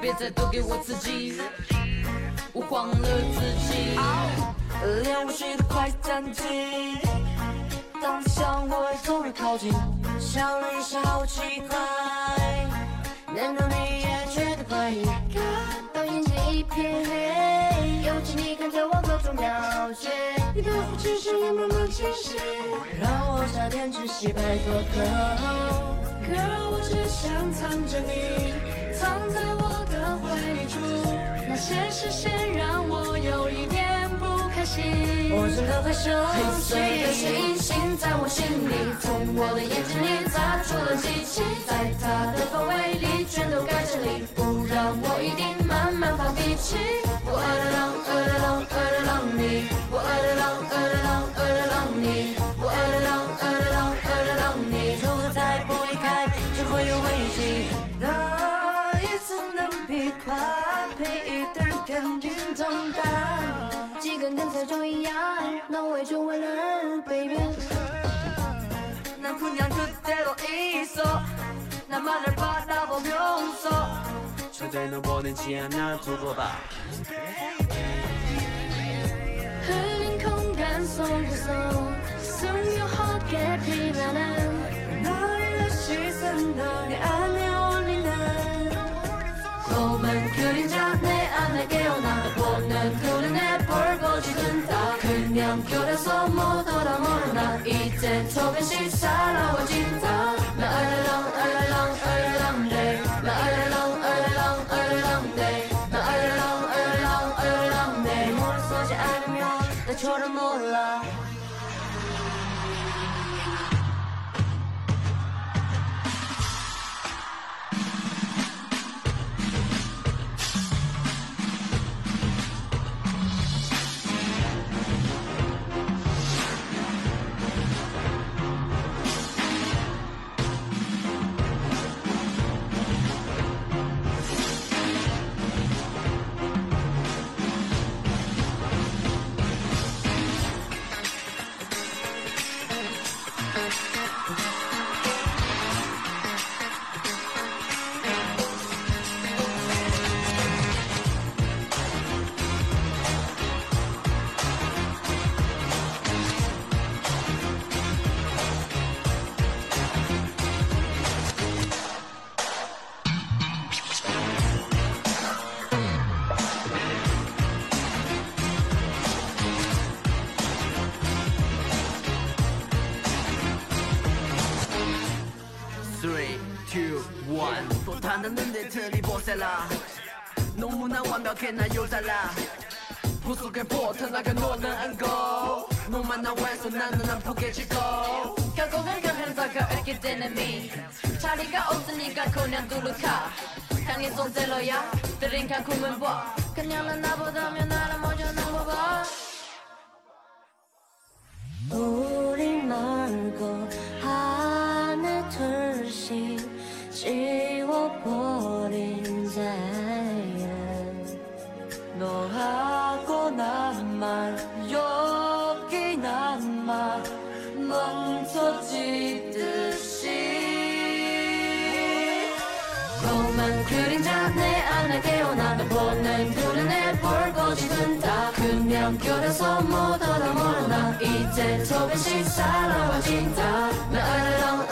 别再多给我刺激，我慌了自己。连呼吸都快暂停。当你向我突然靠近，想了一下，好奇怪，难道你也觉得怪异？看到眼前一片黑，尤其你看着我各种表情，你的呼吸声音慢慢清晰。让我差点窒息，拜托 girl。Girl，我只想藏着你，藏在我的回忆处。那些视线让我有一点不开心。我真的害羞，黑色的是隐形在我心里，从我的眼睛里砸出了机器，在他的范围里全都盖着你，不然我一定慢慢发脾气。 几根跟彩妆一样，能围住我的 baby。 난 그냥 그대로 있어 나만을 바라보면서 절대 너 원하지 않아 두고 봐 흘린 공간 속에서 스며하게 피면은 너의 시선 너의 안에 올리는 검은 그림자 내 안에 깨어나 결에서 못 알아모르나 이제 조금씩 살아와진다 나 알랄랑 알랄랑 네나 알랄랑 알랄랑 알랄랑 네나 알랄랑 알랄랑 알랄랑 네 머리 쏘지 않으면 나처럼 몰라 닿았는데 들이보세라. 너무나 완벽해 나 요달라. 부속에 벗어나가 너는 안고 너만 나 왼손 나는 안 포개지고. 결국은 결혼사가 있기 때문에 자리가 없으니까 그냥 두루카. 향해 손질러야 드링한 꿈을 봐 그냥 난 나보다면 나를 먼저 넘어봐 지워버린 자연 너하고 나만 여기 남아 멈춰지듯이. 검은 그림자 내 안에 깨어나 너 보는 눈은 내 벌거지 든다. 그냥 결에서 못 알아 모르나 이제 조금씩 살아와진다 나 알랄